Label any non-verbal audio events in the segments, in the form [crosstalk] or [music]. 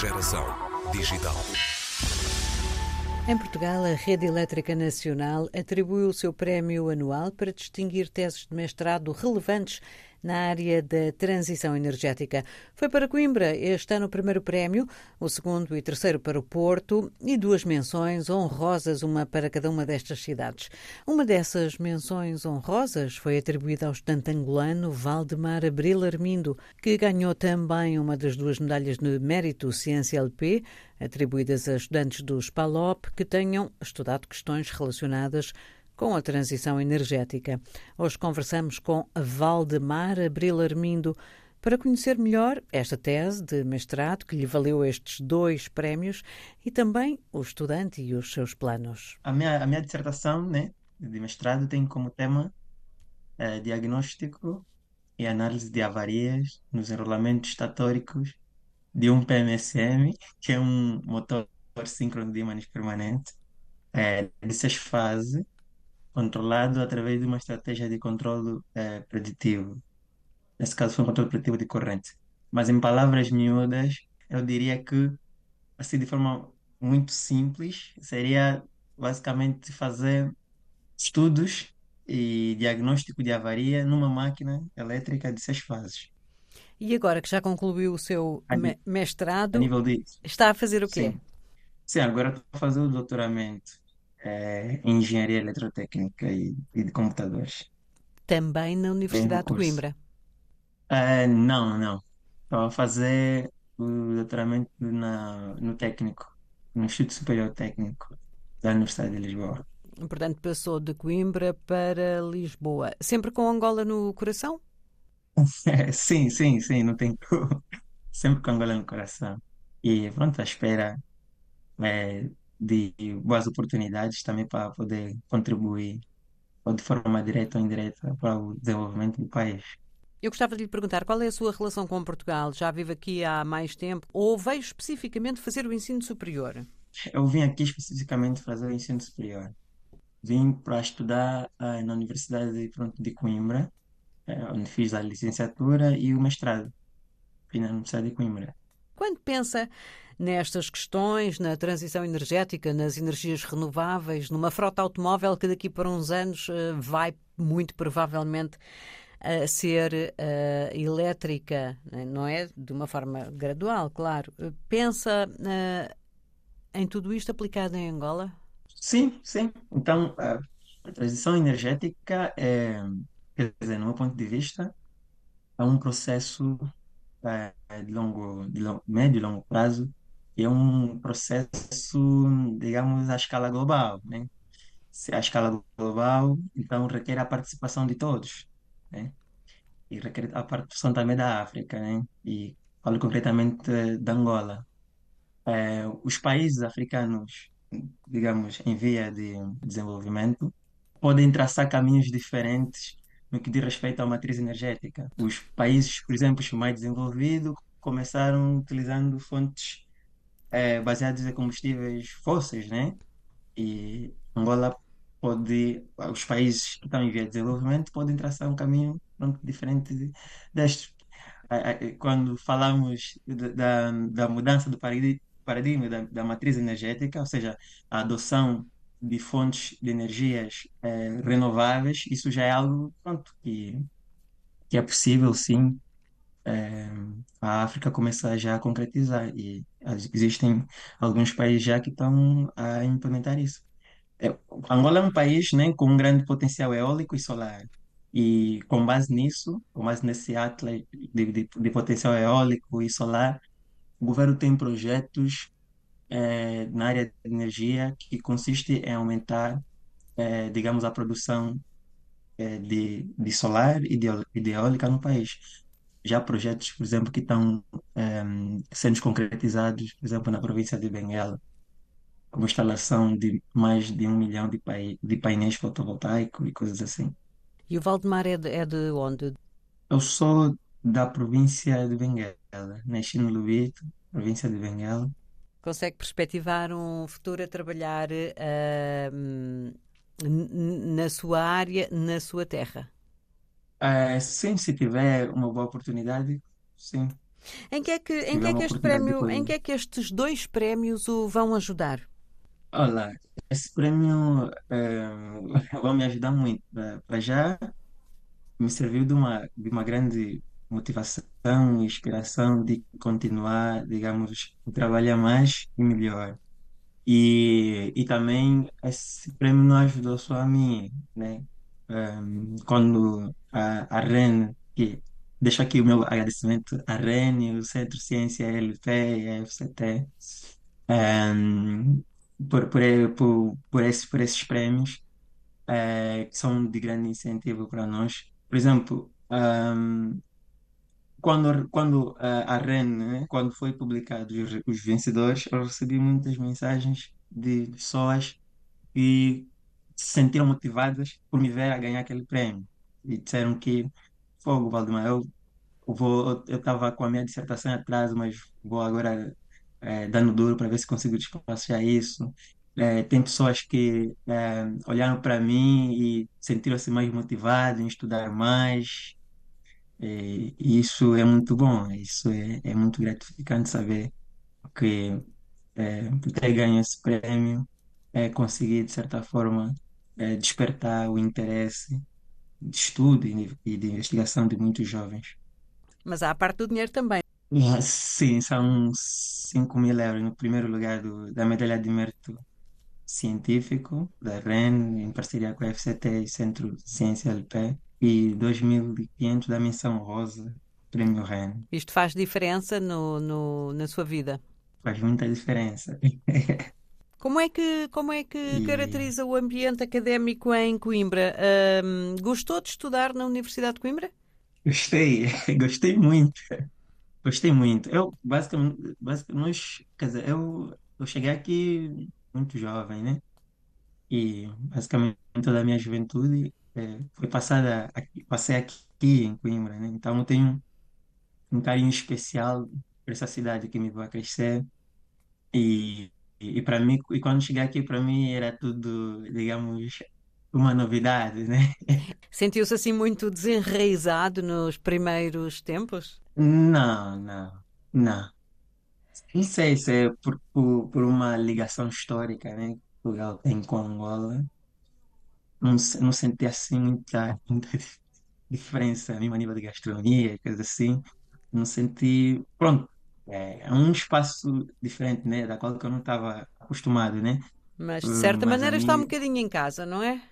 Geração digital. Em Portugal, a Rede Elétrica Nacional atribuiu o seu prémio anual para distinguir teses de mestrado relevantes na área da transição energética. Foi para Coimbra este ano o primeiro prémio, o segundo e terceiro para o Porto e duas menções honrosas, uma para cada uma destas cidades. Uma dessas menções honrosas foi atribuída ao estudante angolano Valdemar Abril Armindo, que ganhou também uma das duas medalhas de mérito Ciência LP, atribuídas a estudantes do SPALOP que tenham estudado questões relacionadas com a transição energética. Hoje conversamos com Valdemar Abril Armindo para conhecer melhor esta tese de mestrado que lhe valeu estes dois prémios e também o estudante e os seus planos. A minha, a minha dissertação né, de mestrado tem como tema é, diagnóstico e análise de avarias nos enrolamentos estatóricos de um PMSM, que é um motor síncrono de ímãs permanente, é, de seis fases, controlado através de uma estratégia de controle eh, preditivo. Nesse caso, foi um controle preditivo de corrente. Mas, em palavras miúdas, eu diria que, assim, de forma muito simples, seria basicamente fazer estudos e diagnóstico de avaria numa máquina elétrica de seis fases. E agora que já concluiu o seu A mestrado, A nível está a fazer o quê? Sim. Sim, agora estou a fazer o doutoramento eh, em engenharia eletrotécnica e, e de computadores. Também na Universidade de. Coimbra. Ah, não, não. Estou a fazer o doutoramento na, no técnico, no Instituto Superior Técnico da Universidade de Lisboa. Portanto, passou de Coimbra para Lisboa. Sempre com Angola no coração? [laughs] Sim, sim, sim, não tem como. [laughs] Sempre com Angola no coração. E pronto, à espera eh, de boas oportunidades também para poder contribuir, ou de forma direta ou indireta, para o desenvolvimento do país. Eu gostava de lhe perguntar qual é a sua relação com Portugal? Já vive aqui há mais tempo ou veio especificamente fazer o ensino superior? Eu vim aqui especificamente fazer o ensino superior. Vim para estudar ah, na Universidade de, pronto, de Coimbra, eh, onde fiz a licenciatura e o mestrado. Fiz na Universidade de Coimbra. Quando pensa nestas questões, na transição energética, nas energias renováveis, numa frota automóvel que daqui para uns anos eh, vai muito provavelmente a ser eh, elétrica, né? não é? De uma forma gradual, claro. Eh, Pensa eh, em tudo isto aplicado em Angola? Sim, sim. Então, a transição energética é, quer dizer, no meu ponto de vista, é um processo eh, de longo, de longo, médio e longo prazo, é um processo, digamos, à escala global, né? Se à escala global, então requer a participação de todos, né? E requer a participação também da África, né? E falo concretamente da Angola. Eh, os países africanos, digamos, em via de desenvolvimento, podem traçar caminhos diferentes no que diz respeito à matriz energética. Os países, por exemplo, mais desenvolvidos, começaram utilizando fontes eh, baseadas em combustíveis fósseis, né? E Angola pode, os países que estão em via de desenvolvimento podem traçar um caminho diferente de- destes. A- a- Quando falamos da, da da mudança do paradi- paradigma da, da matriz energética, ou seja, a adoção de fontes de energias eh, renováveis, isso já é algo pronto, que, que é possível, sim. eh, a África começa já a concretizar e existem alguns países já que estão a implementar isso. É, Angola é um país, né, com um grande potencial eólico e solar. E com base nisso, com base nesse atlas de, de, de potencial eólico e solar, o governo tem projetos eh, na área de energia que consiste em aumentar, eh, digamos, a produção eh, de, de solar e de, e de eólica no país. Já projetos, por exemplo, que estão em, sendo concretizados, por exemplo, na província de Benguela como instalação de mais de um milhão de, pai, de painéis fotovoltaicos e coisas assim. E o Valdemar é de, é de onde? Eu sou da província de Benguela, nasci no Lubito, província de Benguela. Consegue perspectivar um futuro a trabalhar n- na sua área, na sua terra? Eh, sim, se tiver uma boa oportunidade, sim. Em que é que, em que, é que este prémio, em que é que estes dois prémios o vão ajudar? Olá, esse prêmio eh, [laughs] vai me ajudar muito. Para já, me serviu de uma, de uma grande motivação inspiração de continuar, digamos, trabalhar mais e melhor. E, e também esse prêmio não ajudou só a mim, né? Ehm, quando a, a REN, que deixo aqui o meu agradecimento à REN, o Centro Ciência LP e a FCT, ehm, por, por, por, por, esses, por esses prémios, eh, que são de grande incentivo para nós. Por exemplo, ehm, quando, quando a, a REN, né, quando foi publicado os, os vencedores, eu recebi muitas mensagens de pessoas que se sentiram motivadas por me ver a ganhar aquele prémio. E disseram que, fogo, Valdemar, eu vou, eu estava com a minha dissertação atrás, mas vou agora eh, dando duro para ver se consigo despachar isso. Eh, tem pessoas que eh, olharam para mim e sentiram-se mais motivadas em estudar mais. E isso é muito bom, isso é, é muito gratificante saber que é, ter ganho esse prémio, é, consegui, de certa forma, é, despertar o interesse de estudo e de, e de investigação de muitos jovens. Mas há a parte do dinheiro também. Ah, Sim, são 5 mil euros no primeiro lugar do, da medalha de mérito científico da REN, em parceria com a FCT e Centro de Ciência LP, e 2.500 da menção rosa, Prêmio REN. Isto faz diferença no, no- na sua vida. Faz muita diferença. [laughs] Como é que, como é que E caracteriza o ambiente académico em Coimbra? Ahm, gostou de estudar na Universidade de Coimbra? gostei, [laughs] gostei muito. Gostei muito. Eu, basicamente, basicamente nós, quer dizer, eu, eu cheguei aqui muito jovem, né? E basicamente toda a minha juventude eh, foi passada aqui, passei aqui em Coimbra, né? Então eu tenho um carinho especial por essa cidade que me a crescer. E, e, para mim, e quando cheguei aqui, para mim era tudo, digamos, uma novidade, né? [laughs] Sentiu-se assim muito desenraizado nos primeiros tempos? Não, não, não. Não sei se é por, por, por uma ligação histórica, né, que Portugal tem com Angola. Não, não senti assim muita, [laughs] muita dif- diferença, mesmo a nível de gastronomia coisas assim. Não senti. Pronto, é, é um espaço diferente, né, da qual que eu não estava acostumado, né? Mas de Hum, certa Mas maneira está um bocadinho em casa, não é?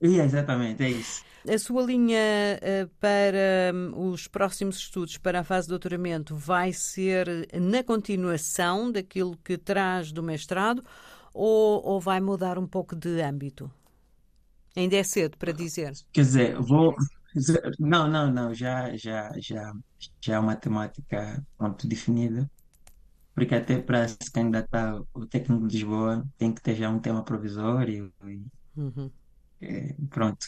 É exatamente, é isso. A sua linha eh, para hum, os próximos estudos, para a fase de doutoramento, vai ser na continuação daquilo que traz do mestrado ou, ou vai mudar um pouco de âmbito? Ainda é cedo para dizer. Quer dizer, vou. Não, não, não, já, já, já, já é uma temática, pronto, definida. Porque até para se candidatar o técnico de Lisboa tem que ter já um tema provisório e Uhum. eh, pronto.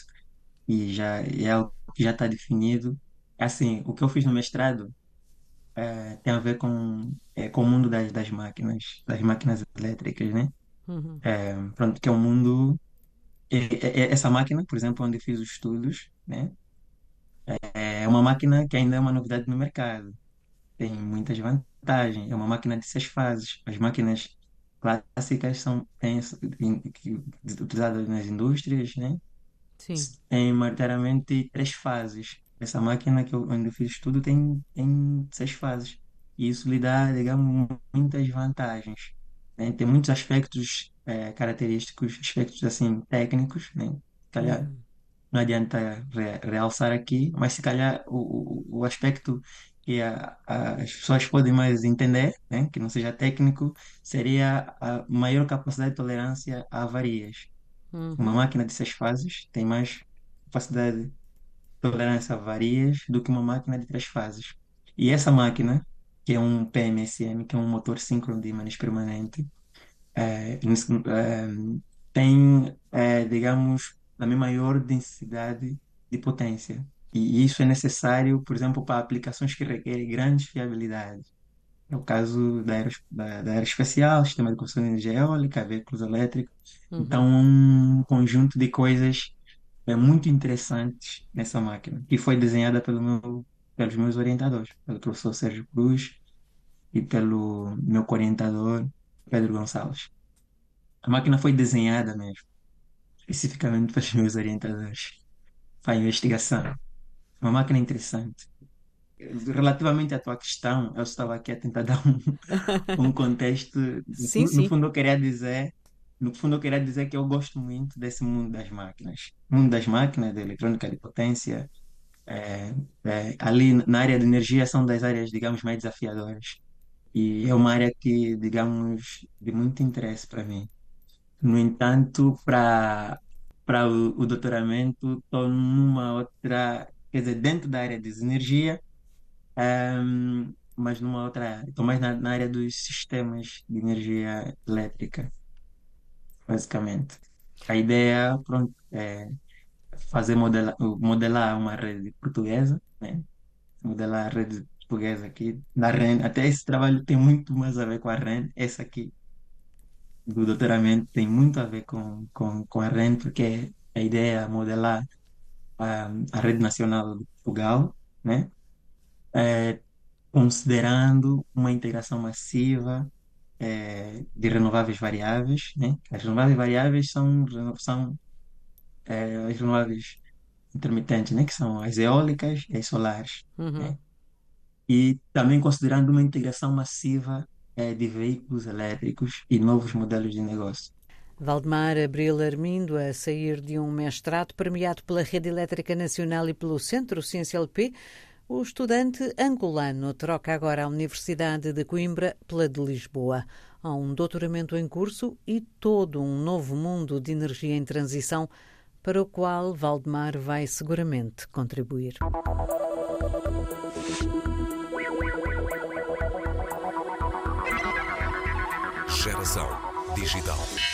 E já é algo que já está definido. Assim, o que eu fiz no mestrado eh, tem a ver com, eh, com o mundo das, das máquinas, das máquinas elétricas, né? Uhum. Eh, pronto, que é um mundo. Essa máquina, por exemplo, onde eu fiz os estudos, né? É uma máquina que ainda é uma novidade no mercado. tem muitas vantagens. É uma máquina de seis fases. As máquinas clássicas são têm, essa- em- que- utilizadas nas indústrias, né? Sim. Tem maioritariamente três fases. Essa máquina que eu, onde eu fiz estudo tem, tem seis fases. E isso lhe dá, digamos, muitas vantagens. Né? Tem muitos aspectos eh, característicos, aspectos assim técnicos, né? Calhar Uhum. não adianta re- realçar aqui, mas se calhar o, o, o aspecto que a, a- as pessoas podem mais entender, né, que não seja técnico, seria a maior capacidade de tolerância a avarias. Uma Uhum. máquina de seis fases tem mais capacidade de tolerância a avarias do que uma máquina de três fases. E essa máquina, que é um PMSM, que é um motor síncrono de ímãs permanente, é, é, tem, é, digamos, a minha maior densidade de potência. E isso é necessário, por exemplo, para aplicações que requerem grande fiabilidade. É o caso da, aeros, da, da aeroespacial, sistema de construção de energia eólica, veículos elétricos. Então, Uhum. um conjunto de coisas é, muito interessantes nessa máquina, que foi desenhada pelo meu pelos meus orientadores, pelo professor Sérgio Cruz e pelo meu orientador Pedro Gonçalves. A máquina foi desenhada mesmo, especificamente pelos [laughs] meus orientadores para a investigação. Uma máquina interessante. Relativamente à tua questão, eu estava aqui a tentar [laughs] dar um, um contexto. Sim, No sim. fundo, eu queria dizer, no fundo, eu queria dizer que eu gosto muito desse mundo das máquinas. Mundo das máquinas, da eletrônica de potência, é, é, ali na área de energia são das áreas, digamos, mais desafiadoras. E é uma área que, digamos, de muito interesse para mim. No entanto, para para o, o doutoramento, estou numa outra, quer dizer, dentro da área de energia, ehm, mas numa outra área. Estou mais na, na área dos sistemas de energia elétrica, basicamente. A ideia, pronto, é fazer modela, modelar uma rede portuguesa, né? Modelar a rede portuguesa aqui, da REN. Até esse trabalho tem muito mais a ver com a REN. Esse aqui do doutoramento tem muito a ver com, com, com a REN, porque a ideia é modelar a, a Rede Nacional de Portugal, né? É, considerando uma integração massiva é, de renováveis variáveis, né? As renováveis variáveis são, são é, as renováveis intermitentes, né? Que são as eólicas e as solares, Uhum. né? E também considerando uma integração massiva é, de veículos elétricos e novos modelos de negócio. Valdemar Abril Armindo, a sair de um mestrado premiado pela Rede Elétrica Nacional e pelo Centro CienciaLP, o estudante angolano troca agora a Universidade de Coimbra pela de Lisboa. Há um doutoramento em curso e todo um novo mundo de energia em transição para o qual Valdemar vai seguramente contribuir. Geração digital.